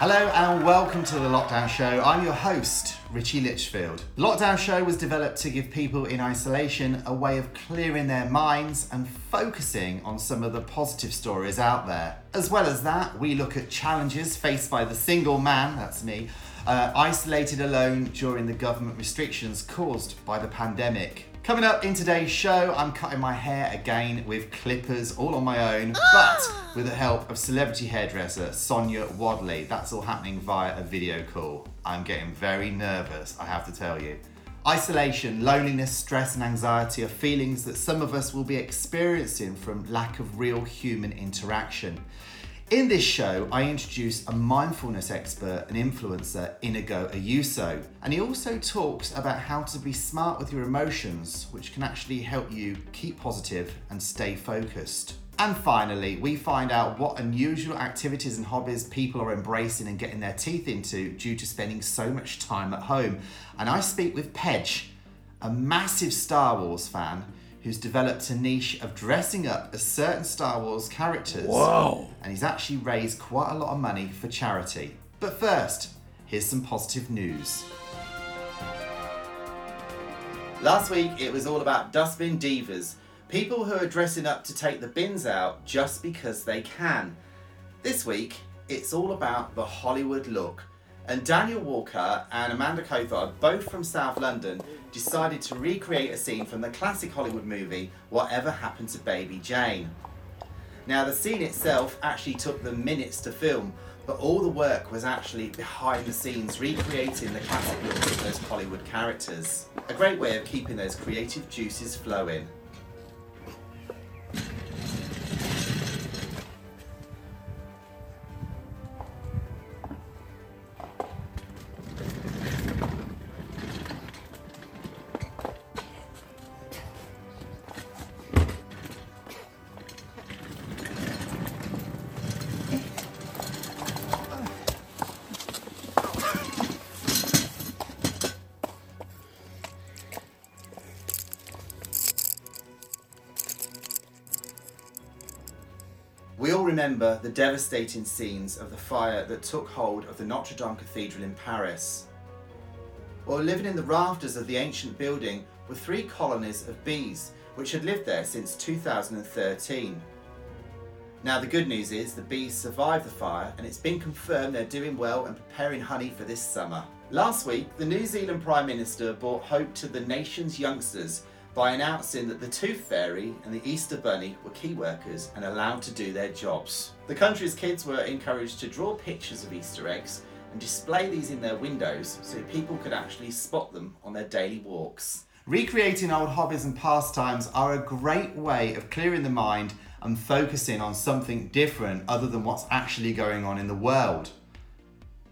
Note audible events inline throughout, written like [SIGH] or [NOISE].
Hello and welcome to the Lockdown Show. I'm your host, Richie Litchfield. Lockdown Show was developed to give people in isolation a way of clearing their minds and focusing on some of the positive stories out there. As well as that, we look at challenges faced by the single man, that's me, uh, isolated alone during the government restrictions caused by the pandemic. Coming up in today's show, I'm cutting my hair again with clippers all on my own, ah! but with the help of celebrity hairdresser Sonia Wadley. That's all happening via a video call. I'm getting very nervous, I have to tell you. Isolation, loneliness, stress, and anxiety are feelings that some of us will be experiencing from lack of real human interaction. In this show, I introduce a mindfulness expert and influencer, Inigo Ayuso, and he also talks about how to be smart with your emotions, which can actually help you keep positive and stay focused. And finally, we find out what unusual activities and hobbies people are embracing and getting their teeth into due to spending so much time at home. And I speak with Pedge, a massive Star Wars fan who's developed a niche of dressing up as certain Star Wars characters. Whoa. And he's actually raised quite a lot of money for charity. But first, here's some positive news. Last week it was all about dustbin divas, people who are dressing up to take the bins out just because they can. This week it's all about the Hollywood look. And Daniel Walker and Amanda Cothard, both from South London, decided to recreate a scene from the classic Hollywood movie Whatever Happened to Baby Jane. Now, the scene itself actually took them minutes to film, but all the work was actually behind the scenes recreating the classic look of those Hollywood characters. A great way of keeping those creative juices flowing. We all remember the devastating scenes of the fire that took hold of the Notre Dame Cathedral in Paris. While living in the rafters of the ancient building were three colonies of bees, which had lived there since 2013. Now, the good news is the bees survived the fire and it's been confirmed they're doing well and preparing honey for this summer. Last week, the New Zealand Prime Minister brought hope to the nation's youngsters by announcing that the Tooth Fairy and the Easter Bunny were key workers and allowed to do their jobs. The country's kids were encouraged to draw pictures of Easter eggs and display these in their windows so people could actually spot them on their daily walks. Recreating old hobbies and pastimes are a great way of clearing the mind and focusing on something different other than what's actually going on in the world.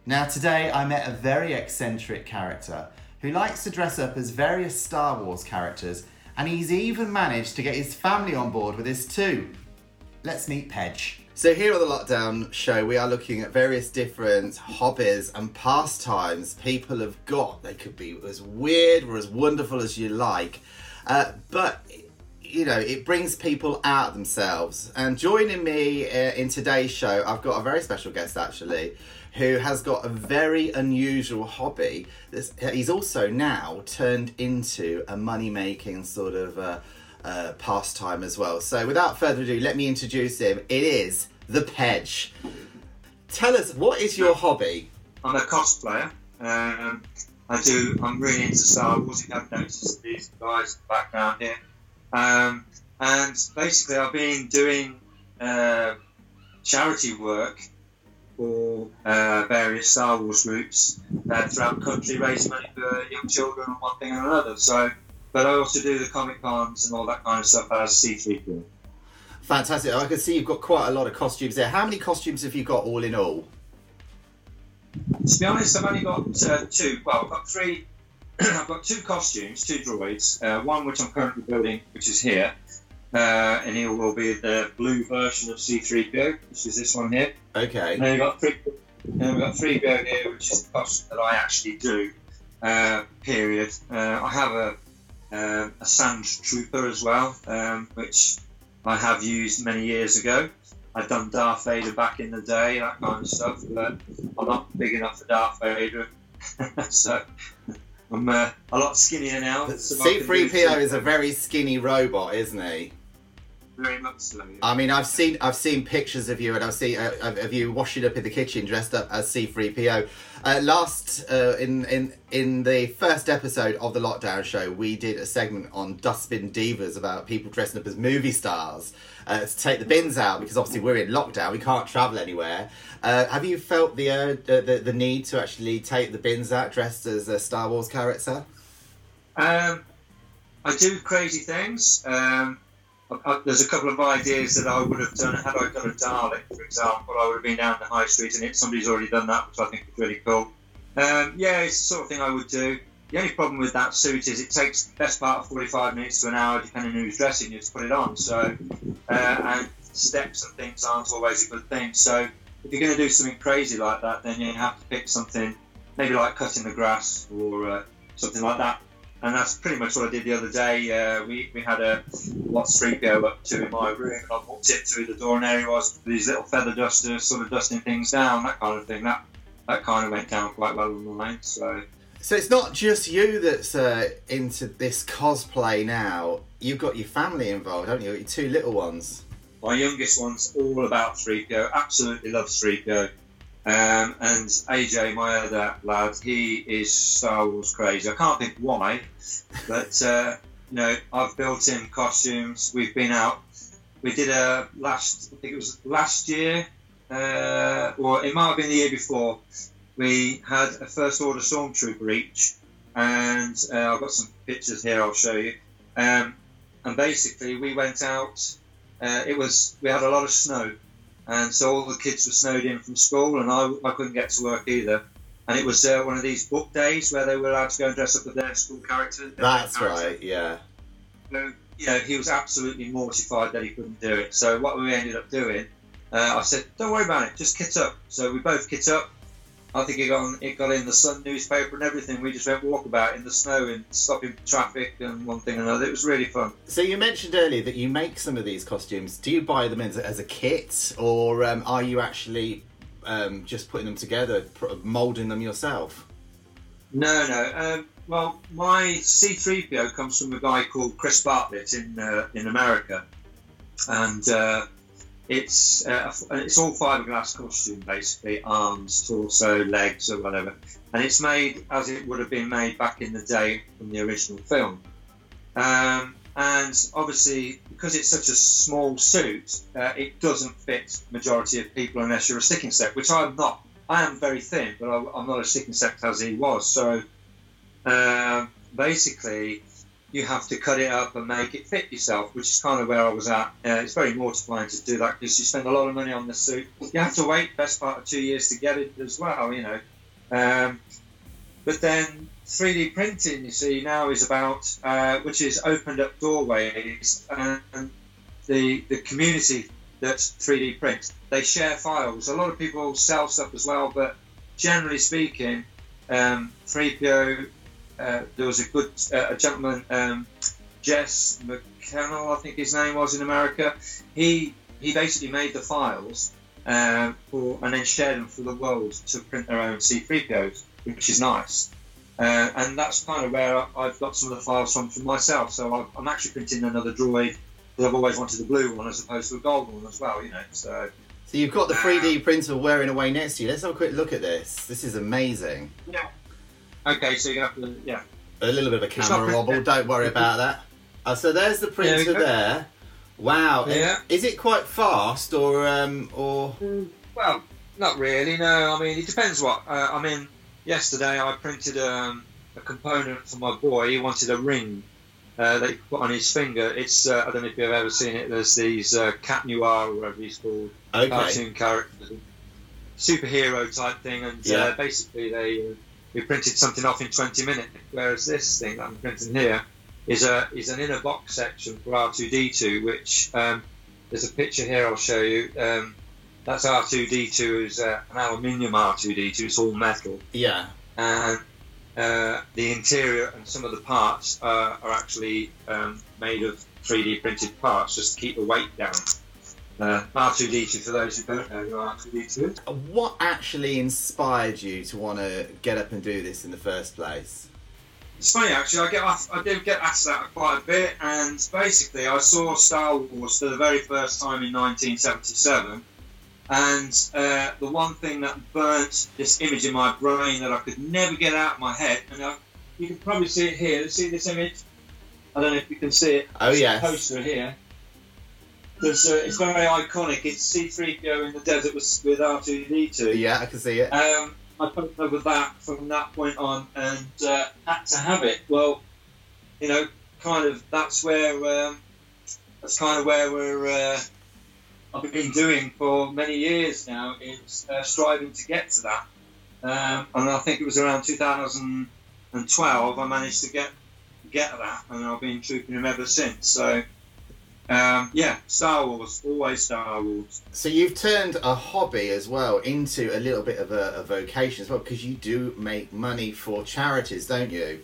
Now, today I met a very eccentric character who likes to dress up as various Star Wars characters, and he's even managed to get his family on board with this too. Let's meet Pedge. So, here on the Lockdown Show, we are looking at various different hobbies and pastimes people have got. They could be as weird or as wonderful as you like, uh, but you know, it brings people out themselves. And joining me uh, in today's show, I've got a very special guest actually, who has got a very unusual hobby. That's, he's also now turned into a money making sort of uh, uh, pastime as well. So, without further ado, let me introduce him. It is the Pedge. Tell us, what is your hobby? I'm a cosplayer. Um, I do. I'm really into Star Wars. You have noticed these guys in the background here. Um, and basically, I've been doing uh, charity work for uh, various Star Wars groups uh, throughout the country, raising money for young children and one thing and another. So, but I also do the comic cons and all that kind of stuff as C3PO. Fantastic. I can see you've got quite a lot of costumes there. How many costumes have you got all in all? To be honest, I've only got uh, two. Well, I've got three. I've got two costumes, two droids. Uh, one which I'm currently building, which is here, uh, and here will be the blue version of C3PO, which is this one here. Okay. And then we've got three. And we've got 3PO here, which is the costume that I actually do. Uh, period. Uh, I have a uh, a sand trooper as well, um, which I have used many years ago. I've done Darth Vader back in the day, that kind of stuff. But I'm not big enough for Darth Vader, [LAUGHS] so I'm uh, a lot skinnier now. so I can do C3PO is a very skinny robot, isn't he? very much so. yeah. I mean, I've seen I've seen pictures of you, and I've seen uh, of of you washing up in the kitchen dressed up as C3PO. Uh, last uh, in in in the first episode of the lockdown show, we did a segment on dustbin divas about people dressing up as movie stars uh, to take the bins out because obviously we're in lockdown, we can't travel anywhere. Uh, have you felt the, uh, the the need to actually take the bins out dressed as a Star Wars character? Um, I do crazy things. Um, I, I, there's a couple of ideas that I would have done had I done a Dalek, for example. I would have been down the high street and it, somebody's already done that, which I think is really cool. Um, yeah, it's the sort of thing I would do. The only problem with that suit is it takes the best part of 45 minutes to an hour, depending on who's dressing you, to put it on. So, uh, and steps and things aren't always a good thing. So, if you're going to do something crazy like that, then you have to pick something, maybe like cutting the grass or uh, something like that. And that's pretty much what I did the other day. Uh, we, we had a what's 3PO up to in my room, and I walked in through the door, and there he was with these little feather dusters, sort of dusting things down, that kind of thing. That that kind of went down quite well on mine. So So it's not just you that's uh, into this cosplay now. You've got your family involved, haven't you? Your two little ones. My youngest one's all about 3PO, absolutely loves 3PO. Um, and AJ, my other lad, he is Star Wars crazy. I can't think why, but uh, you know, I've built him costumes. We've been out. We did a last, I think it was last year, uh, or it might have been the year before. We had a first order stormtrooper each, and uh, I've got some pictures here. I'll show you. Um, and basically, we went out. Uh, it was we had a lot of snow, and so all the kids were snowed in from school, and I, I couldn't get to work either. And it was uh, one of these book days where they were allowed to go and dress up as their school character. their That's character. right, yeah. So, you know, he was absolutely mortified that he couldn't do it. So what we ended up doing, uh, I said, "Don't worry about it, just kit up." So we both kit up. I think it got on, it got in the Sun newspaper and everything. We just went walkabout in the snow and stopping traffic and one thing and another. It was really fun. So you mentioned earlier that you make some of these costumes. Do you buy them as a, as a kit, or um, are you actually um, just putting them together, pr- molding them yourself? No, no. Um, well, my C3PO comes from a guy called Chris Bartlett in uh, in America, and uh, it's uh, it's all fiberglass costume basically, arms, torso, legs, or whatever, and it's made as it would have been made back in the day from the original film. Um, and obviously, because it's such a small suit, uh, it doesn't fit majority of people unless you're a sticking sect, which I'm not. I am very thin, but I, I'm not a sticking sect as he was. So um, basically, you have to cut it up and make it fit yourself, which is kind of where I was at. Uh, it's very mortifying to do that because you spend a lot of money on the suit. You have to wait best part of two years to get it as well, you know. Um, but then 3D printing, you see, now is about uh, which is opened up doorways and the the community that 3D prints. They share files. A lot of people sell stuff as well, but generally speaking, um, 3PO. Uh, there was a good uh, a gentleman, um, Jess McCannell, I think his name was in America. He he basically made the files uh, for and then shared them for the world to print their own C3POs, which is nice. Uh, and that's kind of where I- I've got some of the files from for myself. So I've, I'm actually printing another droid because I've always wanted a blue one as opposed to a gold one as well. You know, so So you've got the 3D printer wearing away next to you. Let's have a quick look at this. This is amazing. yeah. Okay, so you're gonna have to yeah. A little bit of a camera wobble. Don't worry about that. Uh, so there's the printer go. there. Wow. Yeah. Is it quite fast or um or? Well, not really. No, I mean it depends what. Uh, I mean, yesterday I printed um, a component for my boy. He wanted a ring uh, that he put on his finger. It's uh, I don't know if you've ever seen it. There's these uh, Cat Noir, or whatever he's called, Okay. cartoon characters, superhero type thing, and Yeah. uh, basically they uh, we printed something off in 20 minutes. Whereas this thing that I'm printing here is a is an inner box section for R2D2, which um, there's a picture here I'll show you. Um, that's R2D2 is uh, an aluminium R2D2. It's all metal, Yeah. and uh, the interior and some of the parts uh, are actually um, made of 3D printed parts, just to keep the weight down. Uh, R2D2 for those who don't know who R2D2 is. What actually inspired you to want to get up and do this in the first place? It's funny actually. I get asked, I do get asked that quite a bit, and basically, I saw Star Wars for the very first time in 1977, and uh, the one thing that burnt this image in my brain that I could never get out of my head, and I, you can probably see it here. See this image? I don't know if you can see it. Oh yeah. poster here. There's, uh, it's very iconic. It's C3PO in the desert with, with R2D2. Yeah, I can see it. Um, I fell over that from that point on and uh, had to have it. Well, you know, kind of that's where um, that's kind of where we're uh, I've been doing for many years now is uh, striving to get to that. Um, and I think it was around 2012 I managed to get get that, and I've been trooping them ever since. So. Um, yeah, Star Wars, always Star Wars. So you've turned a hobby as well into a little bit of a, a vocation as well, because you do make money for charities, don't you?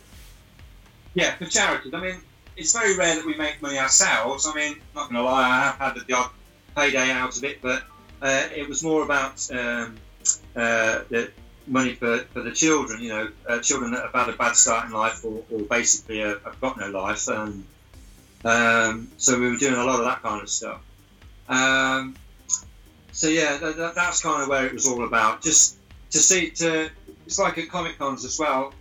Yeah, for charities. I mean, it's very rare that we make money ourselves. I mean, not going to lie, I have had the odd payday out of it, but uh, it was more about um, uh, the money for, for the children, you know, uh, children that have had a bad start in life or, or basically have got no life. And, um, so we were doing a lot of that kind of stuff. Um, so yeah, that, that, that's kind of where it was all about. Just to see, to it's like at Comic Cons as well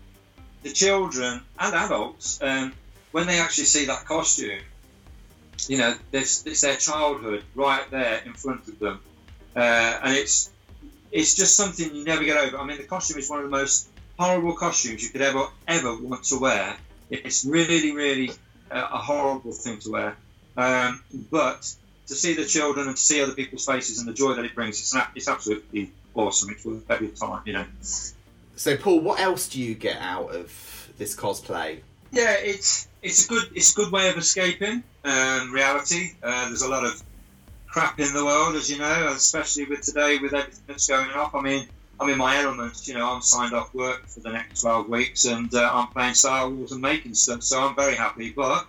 the children and adults, um, when they actually see that costume, you know, it's, it's their childhood right there in front of them, uh, and it's it's just something you never get over. I mean, the costume is one of the most horrible costumes you could ever ever want to wear. It's really, really a horrible thing to wear, um, but to see the children and to see other people's faces and the joy that it brings, it's, an, it's absolutely awesome. It's worth every time, you know. So Paul, what else do you get out of this cosplay? Yeah, it's it's a good it's a good way of escaping um, reality. Uh, there's a lot of crap in the world, as you know, especially with today with everything that's going off. I mean, I'm in my element. You know, I'm signed off work for the next 12 weeks, and uh, I'm playing Star Wars and making stuff, so I'm very happy. But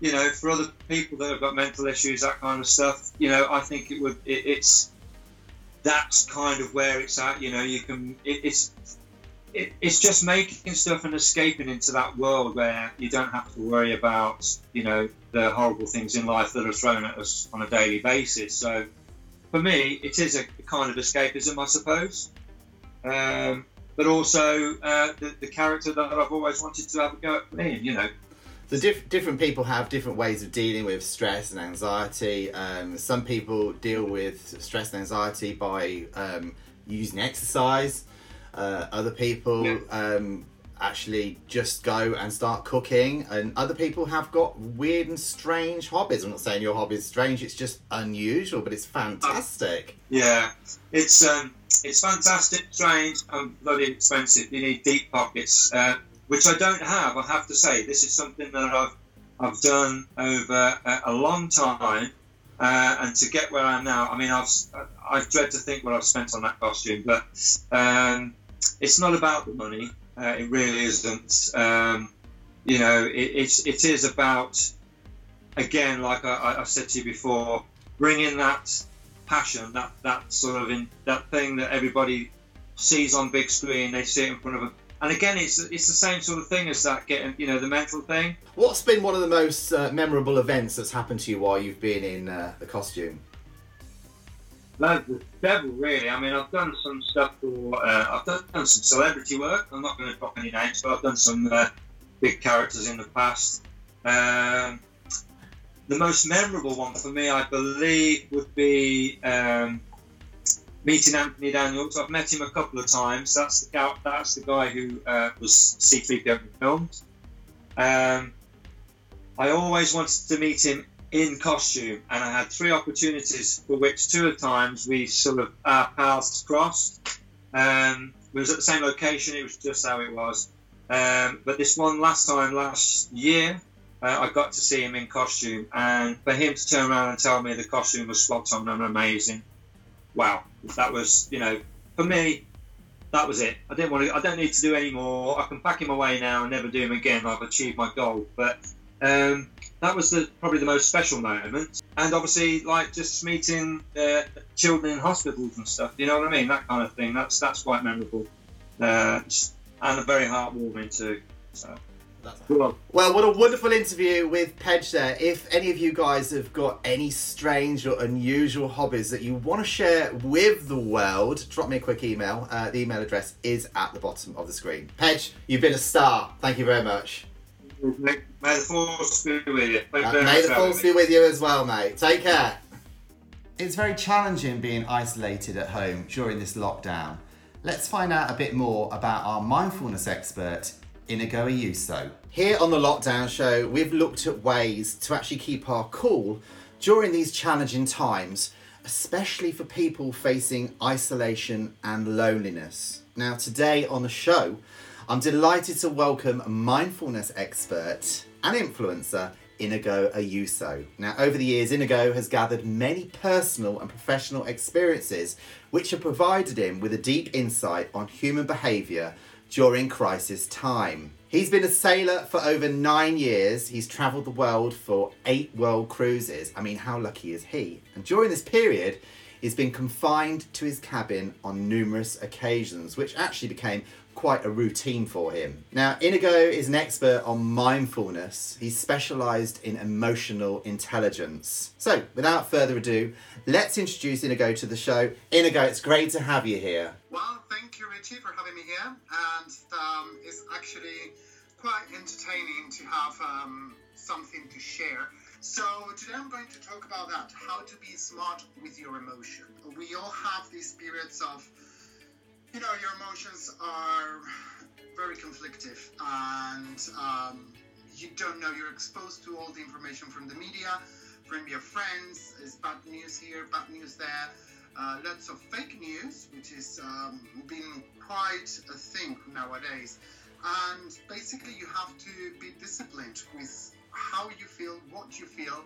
you know, for other people that have got mental issues, that kind of stuff, you know, I think it would it, it's that's kind of where it's at. You know, you can it, it's it, it's just making stuff and escaping into that world where you don't have to worry about you know the horrible things in life that are thrown at us on a daily basis. So for me, it is a kind of escapism, I suppose. Um, but also uh, the, the character that I've always wanted to have a go at playing, you know. The diff- different people have different ways of dealing with stress and anxiety. Um, some people deal with stress and anxiety by um, using exercise. Uh, other people Yeah. Actually just go and start cooking, and other people have got weird and strange hobbies. I'm not saying your hobby is strange; it's just unusual, but it's fantastic. Yeah, it's um, it's fantastic, strange, and bloody expensive. You need deep pockets, uh, which I don't have. I have to say, this is something that I've I've done over a, a long time, uh, and to get where I am now. I mean, I've I dread to think what I've spent on that costume, but um, it's not about the money. Uh, it really isn't. Um, you know, it, it's it is about again, like I, said to you before, bringing that passion, that that sort of in, that thing that everybody sees on big screen, they see it in front of them. And again, it's it's the same sort of thing as that getting, you know, the mental thing. What's been one of the most uh, memorable events that's happened to you while you've been in uh, the costume? Loads of devil, really. I mean, I've done some stuff for, uh, I've done, some celebrity work. I'm not going to drop any names, but I've done some uh, big characters in the past. Um, the most memorable one for me, I believe, would be um, meeting Anthony Daniels. I've met him a couple of times. That's the that's the guy who uh, was C3PO in films. Um, I always wanted to meet him in costume, and I had three opportunities for which two of times we sort of our paths crossed. Um, it was at the same location. It was just how it was. Um, but this one last time last year, uh, I got to see him in costume, and for him to turn around and tell me the costume was spot on and amazing, wow, that was you know for me. That was it. I didn't want to. I don't need to do any more. I can pack him away now and never do him again. I've achieved my goal. But Um, that was the, probably the most special moment. And obviously, like just meeting uh, children in hospitals and stuff. You know what I mean? That kind of thing. That's that's quite memorable, uh, and very heartwarming too. So. Well, what a wonderful interview with Pedge there. If any of you guys have got any strange or unusual hobbies that you want to share with the world, drop me a quick email. Uh, the email address is at the bottom of the screen. Pedge, you've been a star. Thank you very much. May the force be with you. Uh, may the force be with you as well, mate. Take care. It's very challenging being isolated at home during this lockdown. Let's find out a bit more about our mindfulness expert, Inigo Ayuso. Here on the Lockdown Show, we've looked at ways to actually keep our cool during these challenging times, especially for people facing isolation and loneliness. Now, today on the show, I'm delighted to welcome mindfulness expert and influencer Inigo Ayuso. Now, over the years, Inigo has gathered many personal and professional experiences which have provided him with a deep insight on human behaviour during crisis time. He's been a sailor for over nine years. He's travelled the world for eight world cruises. I mean, how lucky is he? And during this period, he's been confined to his cabin on numerous occasions, which actually became quite a routine for him. Now, Inigo is an expert on mindfulness. He's specialised in emotional intelligence. So, without further ado, let's introduce Inigo to the show. Inigo, it's great to have you here. Well, thank you, Richie, for having me here. And um, it's actually quite entertaining to have um, something to share. So today I'm going to talk about that, how to be smart with your emotion. We all have these periods of you know, your emotions are very conflictive and um, you don't know, you're exposed to all the information from the media, from your friends, is bad news here, bad news there. Uh, lots of fake news, which is um, been quite a thing nowadays. And basically, you have to be disciplined with how you feel, what you feel,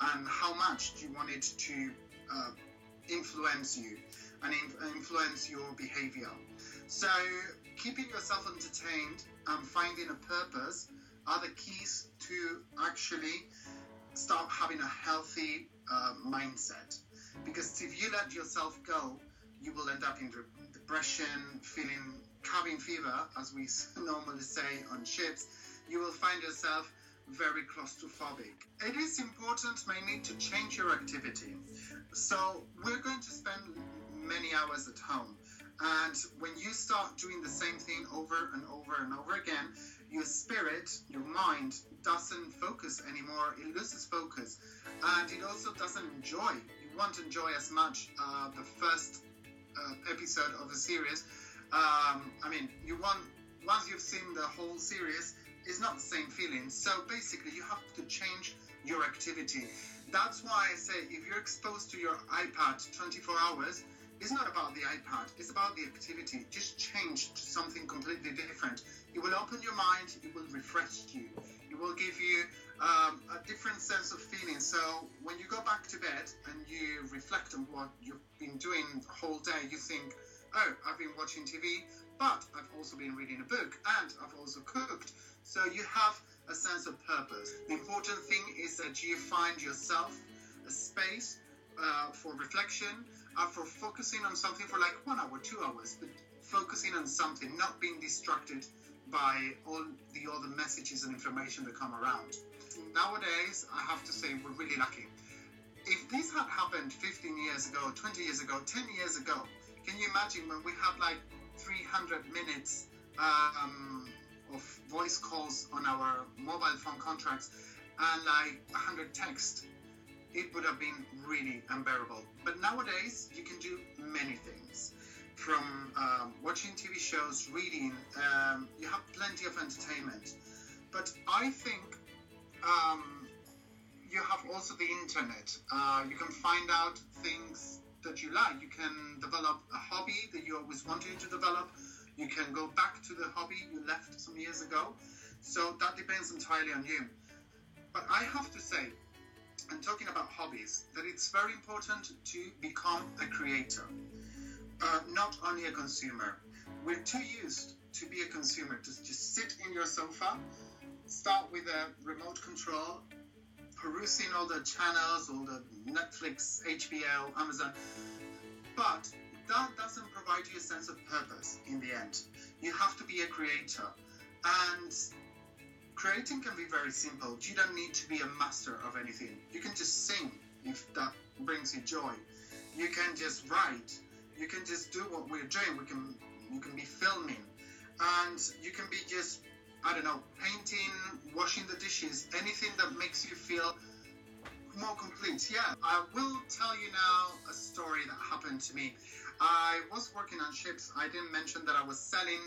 and how much do you want it to uh, influence you and influence your behavior. So, keeping yourself entertained and finding a purpose are the keys to actually start having a healthy uh, mindset. Because if you let yourself go, you will end up in depression, feeling cabin fever, as we [LAUGHS] normally say on ships. You will find yourself very claustrophobic. It is important mainly to change your activity. So we're going to spend many hours at home. And when you start doing the same thing over and over and over again, your spirit, your mind doesn't focus anymore. It loses focus. And it also doesn't enjoy. You won't enjoy as much uh, the first uh, episode of a series. Um, I mean, you want, once you've seen the whole series, it's not the same feeling. So basically, you have to change your activity. That's why I say if you're exposed to your iPad 24 hours, it's not about the iPad, it's about the activity. Just change to something completely different. It will open your mind, it will refresh you, it will give you um, a different sense of feeling. So when you go back to bed and you reflect on what you've been doing the whole day, you think, oh, I've been watching TV, but I've also been reading a book and I've also cooked. So you have a sense of purpose. The important thing is that you find yourself a space uh, for reflection uh, for focusing on something for like one hour, two hours, but focusing on something, not being distracted by all the other messages and information that come around. Nowadays, I have to say we're really lucky. If this had happened 15 years ago, 20 years ago, 10 years ago, can you imagine when we had like 300 minutes um, of voice calls on our mobile phone contracts and like 100 texts it would have been really unbearable. But nowadays, you can do many things. From um, watching TV shows, reading, um, you have plenty of entertainment. But I think um, you have also the internet. Uh, you can find out things that you like. You can develop a hobby that you always wanted to develop. You can go back to the hobby you left some years ago. So that depends entirely on you. But I have to say, and talking about hobbies, that it's very important to become a creator, uh, not only a consumer. We're too used to be a consumer, to just sit in your sofa start with a remote control, perusing all the channels, all the Netflix, HBO, Amazon. But that doesn't provide you a sense of purpose in the end. You have to be a creator. And creating can be very simple. You don't need to be a master of anything. You can just sing if that brings you joy. You can just write. You can just do what we're doing. We can you can be filming. And you can be just I don't know, painting, washing the dishes, anything that makes you feel more complete. Yeah, I will tell you now a story that happened to me. I was working on ships. I didn't mention that I was selling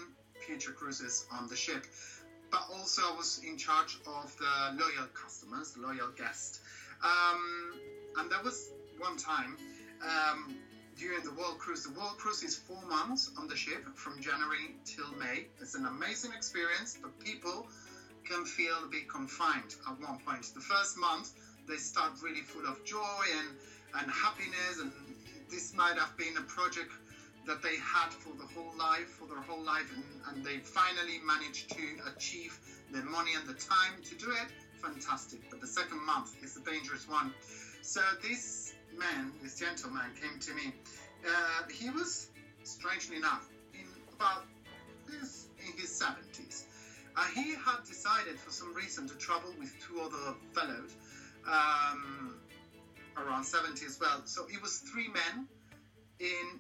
future cruises on the ship, but also I was in charge of the loyal customers, loyal guests. Um, and there was one time um, during the World Cruise. The World Cruise is four months on the ship from January till May. It's an amazing experience, but people can feel a bit confined at one point. The first month, they start really full of joy and, and happiness, and this might have been a project that they had for the whole life, for their whole life, and, and they finally managed to achieve the money and the time to do it. Fantastic. But the second month is the dangerous one. So this man, this gentleman, came to me. Uh, he was, strangely enough, in about his, in his 70s. Uh, he had decided for some reason to travel with two other fellows um, around 70 as well. So it was three men in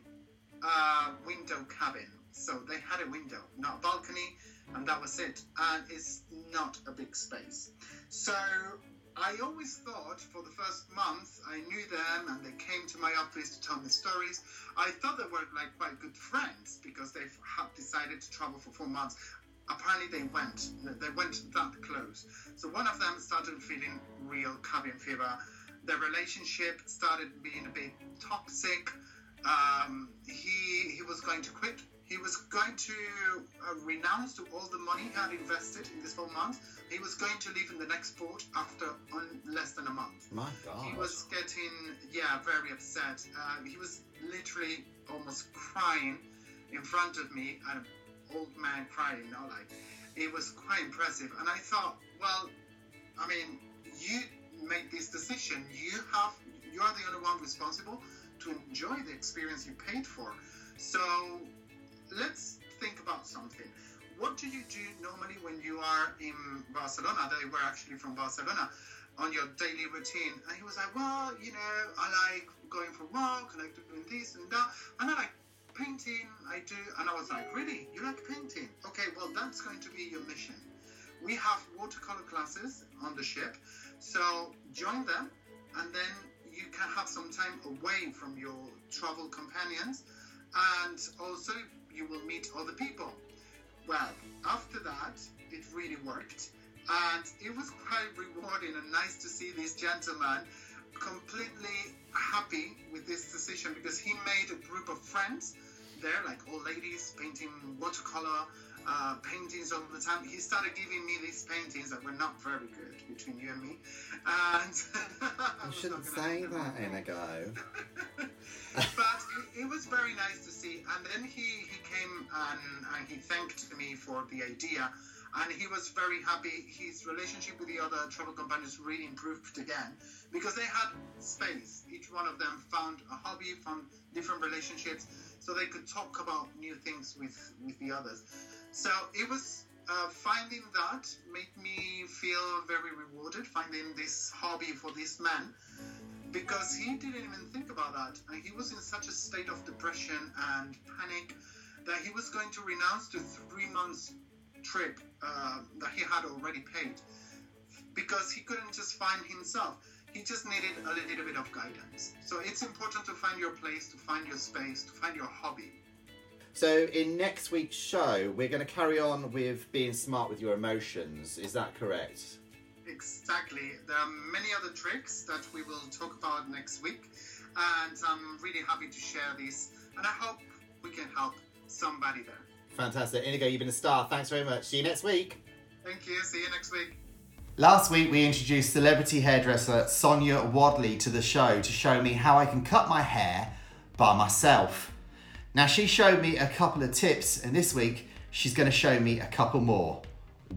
a window cabin. So they had a window, not a balcony, and that was it. And it's not a big space. So I always thought for the first month I knew them and they came to my office to tell me stories. I thought they were like quite good friends because they had decided to travel for four months. Apparently they went. They went that close. So one of them started feeling real cabin fever. Their relationship started being a bit toxic. Um, he he was going to quit. He was going to uh, renounce to all the money he had invested in this four months. He was going to leave in the next port after on less than a month. My God. He was getting, yeah, very upset. Uh, he was literally almost crying in front of me, an old man crying, you know, like it was quite impressive. And I thought, well, I mean, you made this decision. You have, you are the only one responsible to enjoy the experience you paid for. So let's think about something. What do you do normally when you are in Barcelona? They were actually from Barcelona on your daily routine. And he was like, Well, you know, I like going for a walk, I like doing this and that. And I like painting, I do. And I was like, Really? You like painting? Okay, well, that's going to be your mission. We have watercolor classes on the ship. So join them, and then you can have some time away from your travel companions. And also, you will meet other people. Well, after that, it really worked. And it was quite rewarding and nice to see this gentleman completely happy with this decision because he made a group of friends there, like old ladies painting watercolor uh, paintings all the time. He started giving me these paintings that were not very good between you and me. And [LAUGHS] you shouldn't say that, Inigo. [LAUGHS] but it, it, was very nice to see. And then he, he came and, and he thanked me for the idea. And he was very happy. His relationship with the other travel companions really improved again because they had space. Each one of them found a hobby, found different relationships, so they could talk about new things with, with the others. So it was uh, finding that made me feel very rewarded, finding this hobby for this man because he didn't even think about that. And he was in such a state of depression and panic that he was going to renounce the three months trip uh, that he had already paid because he couldn't just find himself. He just needed a little bit of guidance. So it's important to find your place, to find your space, to find your hobby. So, in next week's show, we're going to carry on with being smart with your emotions. Is that correct? Exactly. There are many other tricks that we will talk about next week, and I'm really happy to share these. And I hope we can help somebody there. Fantastic. Inigo, you've been a star. Thanks very much. See you next week. Thank you. See you next week. Last week, we introduced celebrity hairdresser Sonia Wadley to the show to show me how I can cut my hair by myself. Now, she showed me a couple of tips, and this week, she's going to show me a couple more.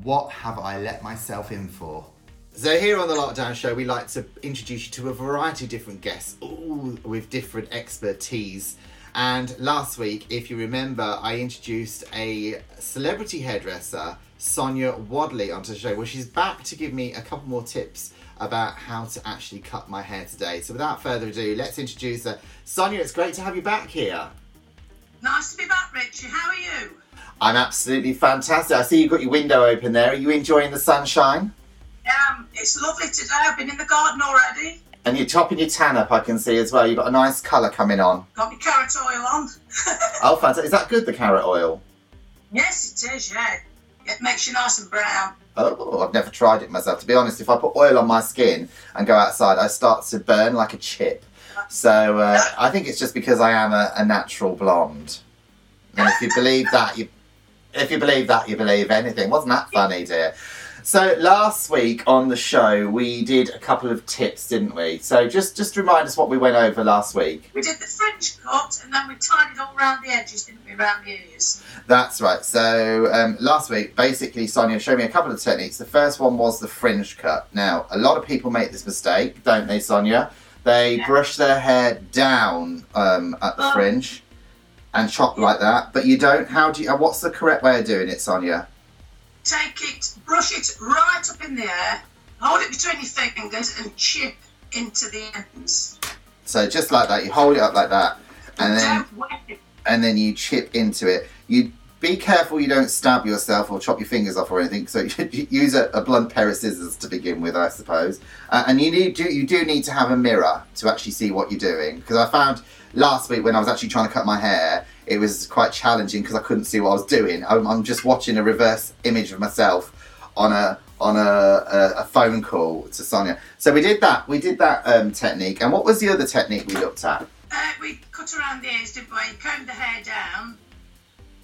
What have I let myself in for? So here on the Lockdown Show, we like to introduce you to a variety of different guests, all with different expertise. And last week, if you remember, I introduced a celebrity hairdresser, Sonia Wadley, onto the show. Well, she's back to give me a couple more tips about how to actually cut my hair today. So without further ado, let's introduce her. Sonia, it's great to have you back here. Nice to be back, Richie. How are you? I'm absolutely fantastic. I see you've got your window open there. Are you enjoying the sunshine? Um, it's lovely today. I've been in the garden already. And you're topping your tan up, I can see as well. You've got a nice colour coming on. Got my carrot oil on. [LAUGHS] Oh, fantastic. Is that good, the carrot oil? yes, it is, yeah. It makes you nice and brown. Oh, I've never tried it myself. To be honest, if I put oil on my skin and go outside, I start to burn like a chip. So uh, I think it's just because I am a, a natural blonde. And if you believe that, you if you believe that, you believe anything. Wasn't that funny, dear? So last week on the show, we did a couple of tips, didn't we? So just just remind us what we went over last week. We did the French cut and then we tied it all around the edges, didn't we, around the ears? That's right. So um, last week, basically, Sonia showed me a couple of techniques. The first one was the fringe cut. Now, a lot of people make this mistake, don't they, Sonia? They Yeah. brush their hair down um, at the Oh. fringe and chop like that, but you don't. How do you? What's the correct way of doing it, Sonia? Take it, brush it right up in the air, hold it between your fingers and chip into the ends. So just like that, you hold it up like that, and then Don't wet it. and then you chip into it. You be careful you don't stab yourself or chop your fingers off or anything. So [LAUGHS] use a, a blunt pair of scissors to begin with, I suppose. Uh, and you need do you do need to have a mirror to actually see what you're doing because I found last week when I was actually trying to cut my hair, it was quite challenging because I couldn't see what I was doing. I'm, I'm just watching a reverse image of myself on a on a, a, a phone call to Sonia. So we did that. We did that um, technique. And what was the other technique we looked at? Uh, we cut around the ears, didn't we? Combed the hair down,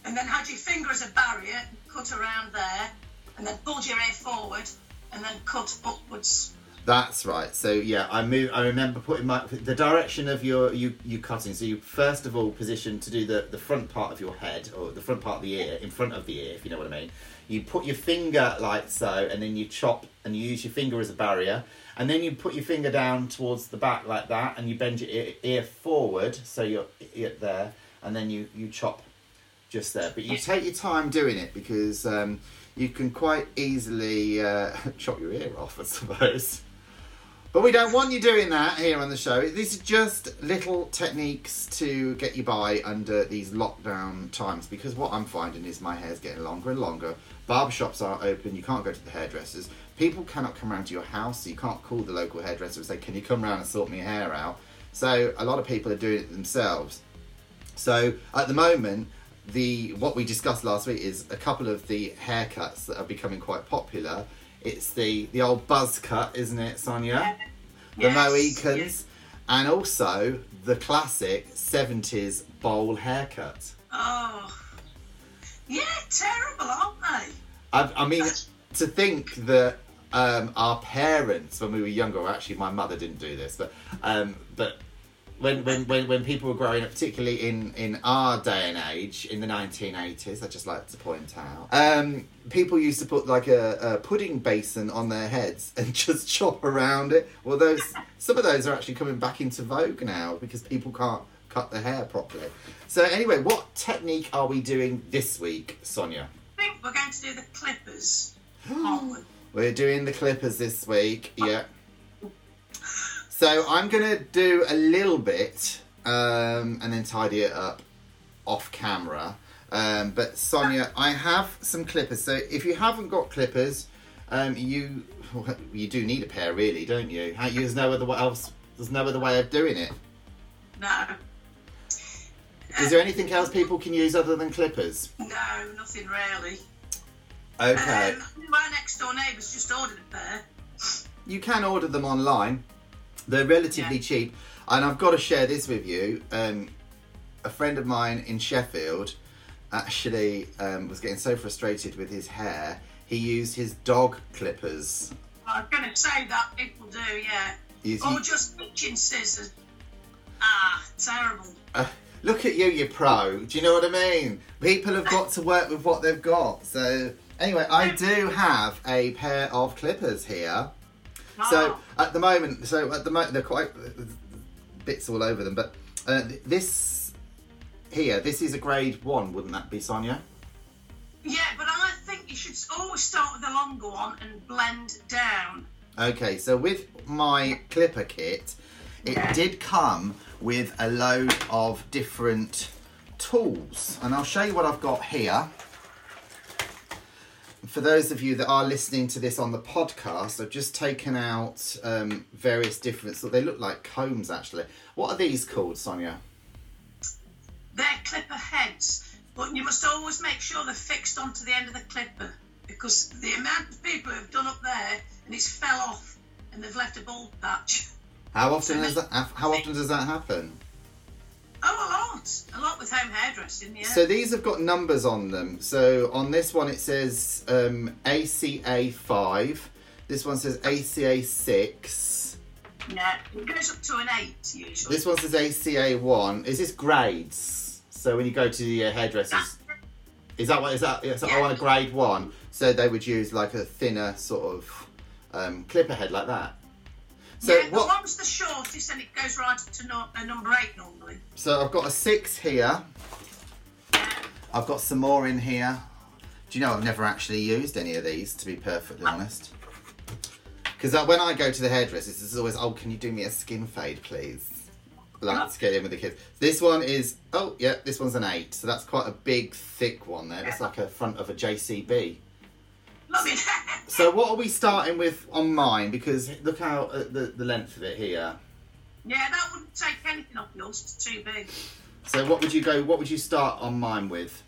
and then had your finger as a barrier, cut around there, and then pulled your ear forward, and then cut upwards. That's right. So yeah, I move. I remember putting my the direction of your you you cutting. So you first of all position to do the the front part of your head or the front part of the ear in front of the ear, if you know what I mean. You put your finger like so, and then you chop and you use your finger as a barrier, and then you put your finger down towards the back like that, and you bend your ear, ear forward so you're ear there, and then you you chop just there. But you take your time doing it because um, you can quite easily uh, [LAUGHS] chop your ear off, I suppose. But we don't want you doing that here on the show. These are just little techniques to get you by under these lockdown times because what I'm finding is my hair's getting longer and longer. Barbershops aren't open, you can't go to the hairdressers. People cannot come round to your house, so you can't call the local hairdresser and say, Can you come round and sort my hair out? So a lot of people are doing it themselves. So at the moment, the what we discussed last week is a couple of the haircuts that are becoming quite popular. It's the the old buzz cut, isn't it, Sonia? The Yes, Mohicans, yes. and also the classic '70s bowl haircut. Oh, yeah, terrible, aren't they? I, I mean, to think that um, our parents, when we were younger, actually, my mother didn't do this, but um, but when, when, when, when people were growing up, particularly in, in our day and age, in the 1980s, I just like to point out, um, people used to put like a, a pudding basin on their heads [LAUGHS] and just chop around it. Well, those some of those are actually coming back into vogue now because people can't cut their hair properly. So anyway, what technique are we doing this week, Sonia? I think we're going to do the clippers. [GASPS] we? We're doing the clippers this week, yeah. So I'm gonna do a little bit um, and then tidy it up off camera. Um, but Sonia, I have some clippers. So if you haven't got clippers, um, you you do need a pair, really, don't you? How, there's no other way else. There's no other way of doing it. No, Is there anything else people can use other than clippers? no, nothing really. Okay, Um, my next door neighbour's just ordered a pair. you can order them online. They're relatively Yeah. cheap, and I've got to share this with you. Um, a friend of mine in Sheffield actually um, was getting so frustrated with his hair, he used his dog clippers. I was going to say that people do, yeah. He's- Or just kitchen scissors. Ah, terrible. uh, look at you, you pro. Do you know what I mean? People have got to work with what they've got. So Anyway, I do have a pair of clippers here. So at the moment, so at the moment they're quite bits all over them, but uh, this here, this is a grade one, wouldn't that be, Sonia? yeah, but I think you should always start with the longer one and blend down. Okay, so with my clipper kit, it Yeah. did come with a load of different tools, and I'll show you what I've got here. For those of you that are listening to this on the podcast, I've just taken out um, various different. So they look like combs, actually. What are these called, Sonia? They're clipper heads, but you must always make sure they're fixed onto the end of the clipper because the amount of people who've done up there and it's fell off and they've left a bald patch. How often So does that? How often does that happen? A lot. A lot with home hairdressing, yeah. So these have got numbers on them. So on this one it says um, ACA five. This one says ACA six. yeah, it goes up to an 8 usually. This one says ACA one. Is this grades? So when you go to the uh, hairdressers, is that what is that? Yeah, so I want a grade one. So they would use like a thinner sort of um, clipper head like that. So yeah, what? the one's the shortest and it goes right up to no, a number 8 normally. So I've got a six here. I've got some more in here. Do you know I've never actually used any of these, to be perfectly honest. Because uh, when I go to the hairdressers, it's always, oh, can you do me a skin fade, please? Let's get in with the kids. This one is, oh, yeah, this one's an eight. So that's quite a big, thick one there. It's like a front of a JCB. Love [LAUGHS] it. So what are we starting with on mine? Because look how uh, the, the length of it here. yeah, that wouldn't take anything off yours. It's too big. So what would you go, what would you start on mine with?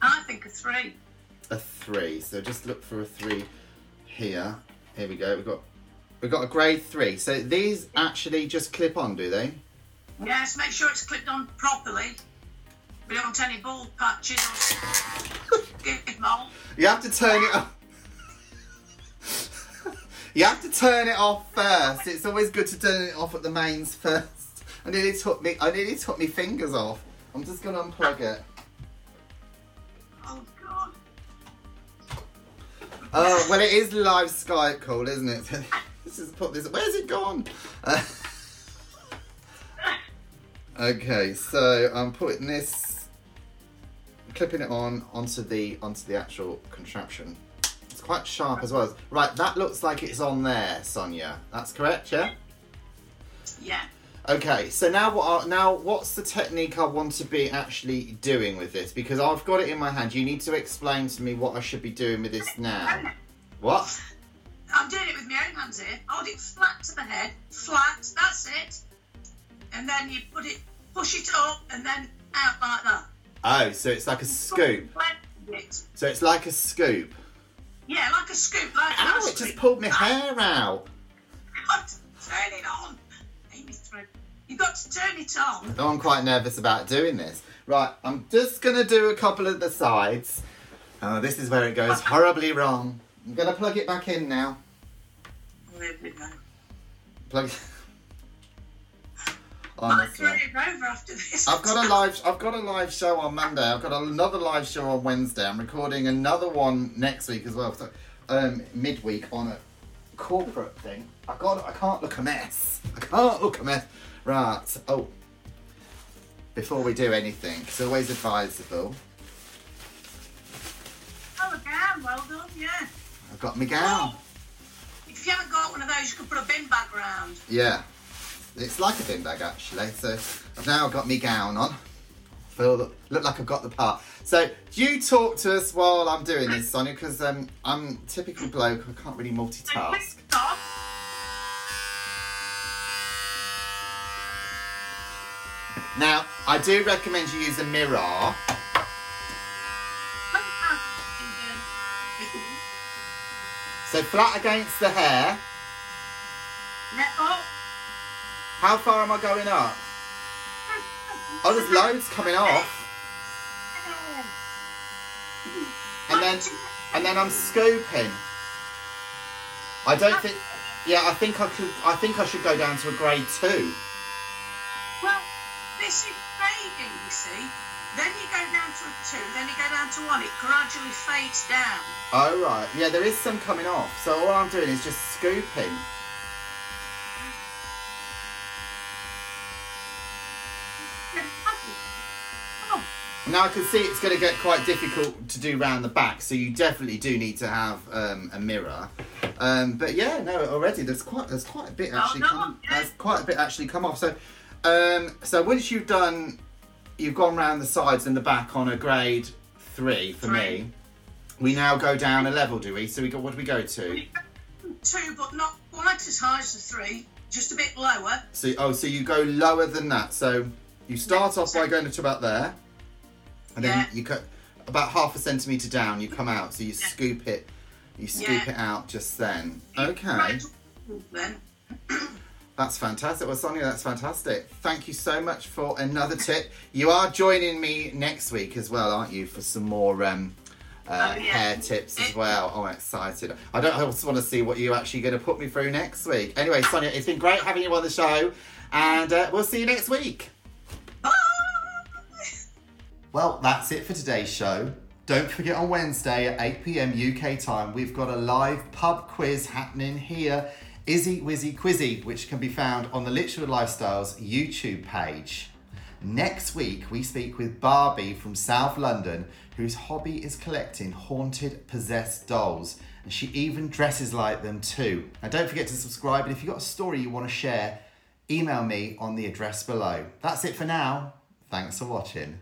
I think a 3. a three. So just look for a three here. Here we go. We've got we've got a grade three. So these actually just clip on, do they? Yes, make sure it's clipped on properly. We don't want any bald patches or [LAUGHS] mold. You have to turn it off. You have to turn it off first. It's always good to turn it off at the mains first. I nearly took me I nearly took my fingers off. I'm just gonna unplug it. Oh, God. Oh well, it is live Skype call, isn't it? [LAUGHS] Let's just put this. Where's it gone? Uh, [LAUGHS] okay, so I'm putting this, clipping it on onto the onto the actual contraption. Quite sharp as well. Right, that looks like it's on there, Sonia. That's correct, yeah. Yeah. Okay, so now what? Are, now what's the technique I want to be actually doing with this? Because I've got it in my hand. You need to explain to me what I should be doing with this now. What? I'm doing it with my own hands here. Hold it flat to the head. Flat. That's it. And then you put it, push it up, and then out like that. Oh, so it's like a scoop. So it's like a scoop. Yeah, like a scoop. Like Ow, it just pulled my hair out. God, turn it on. You've got to turn it on. Oh, I'm quite nervous about doing this. Right, I'm just going to do a couple of the sides. Oh, this is where it goes [LAUGHS] horribly wrong. I'm going to plug it back in now. There we go. Plug Honestly. it over after this. I've got a live. I've got a live show on Monday. I've got another live show on Wednesday. I'm recording another one next week as well. So, um, midweek on a corporate thing. I got. I can't look a mess. I can't look a mess. Right. Oh. Before we do anything, it's always advisable. Oh, again, well done, yeah. I've got my gown. If you haven't got one of those, you could put a bin bag round. Yeah. It's like a bin bag actually. So I've now got my gown on. Feel look like I've got the part. So you talk to us while I'm doing this, Sonia, because um, I'm typical bloke. I can't really multitask. Now I do recommend you use a mirror. So flat against the hair. How far am I going up? [LAUGHS] Oh, there's loads coming off. And then, and then I'm scooping. I don't think. Yeah, I think I could. I think I should go down to a grade two. Well, this is fading, you see. Then you go down to a two, then you go down to one. It gradually fades down. Oh right, yeah, there is some coming off. So all I'm doing is just scooping. Now I can see it's going to get quite difficult to do round the back, so you definitely do need to have um, a mirror. Um, but yeah, no, already there's quite there's quite a bit actually no, come, there's quite a bit actually come off. So um, so once you've done, you've gone round the sides and the back on a grade three for Three. me. We now go down a level, do we? So we got what do we go to? two, but not quite as high as the three, just a bit lower. So oh, so you go lower than that. So you start off by going to about there, and then Yeah. you cut about half a centimeter down. You come out, so you scoop it, you scoop Yeah. it out just then. Okay, then. [CLEARS THROAT] that's fantastic. Well, Sonia, that's fantastic. Thank you so much for another tip. You are joining me next week as well, aren't you, for some more um, uh, Oh, yeah. hair tips as well? Oh, I'm excited. I don't. I also want to see what you're actually going to put me through next week. Anyway, Sonia, it's been great having you on the show, and uh, we'll see you next week. Well, that's it for today's show. Don't forget on Wednesday at 8 pm UK time, we've got a live pub quiz happening here, Izzy Wizzy Quizzy, which can be found on the Litchfield Lifestyles YouTube page. Next week, we speak with Barbie from South London, whose hobby is collecting haunted, possessed dolls, and she even dresses like them too. Now, don't forget to subscribe, and if you've got a story you want to share, email me on the address below. That's it for now. Thanks for watching.